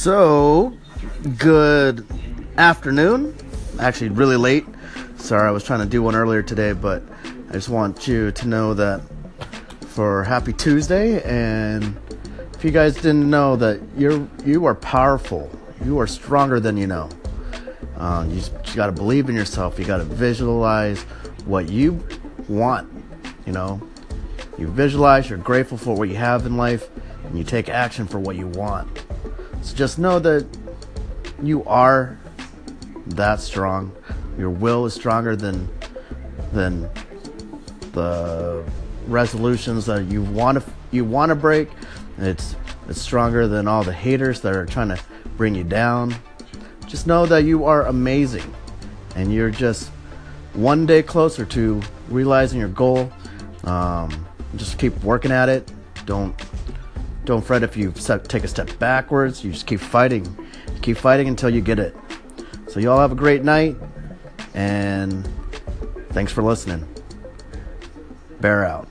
So, good afternoon. Actually, really late. Sorry, I was trying to do one earlier today, but I just want you to know that for Happy Tuesday. And if you guys didn't know that you're you are powerful, you are stronger than you know. Uh, you, you got to believe in yourself. You got to visualize what you want. You know, you visualize. You're grateful for what you have in life, and you take action for what you want. Just know that you are that strong. Your will is stronger than than the resolutions that you want to you want to break. It's it's stronger than all the haters that are trying to bring you down. Just know that you are amazing, and you're just one day closer to realizing your goal. Um, just keep working at it. Don't don't fret if you take a step backwards. You just keep fighting. Keep fighting until you get it. So, you all have a great night. And thanks for listening. Bear out.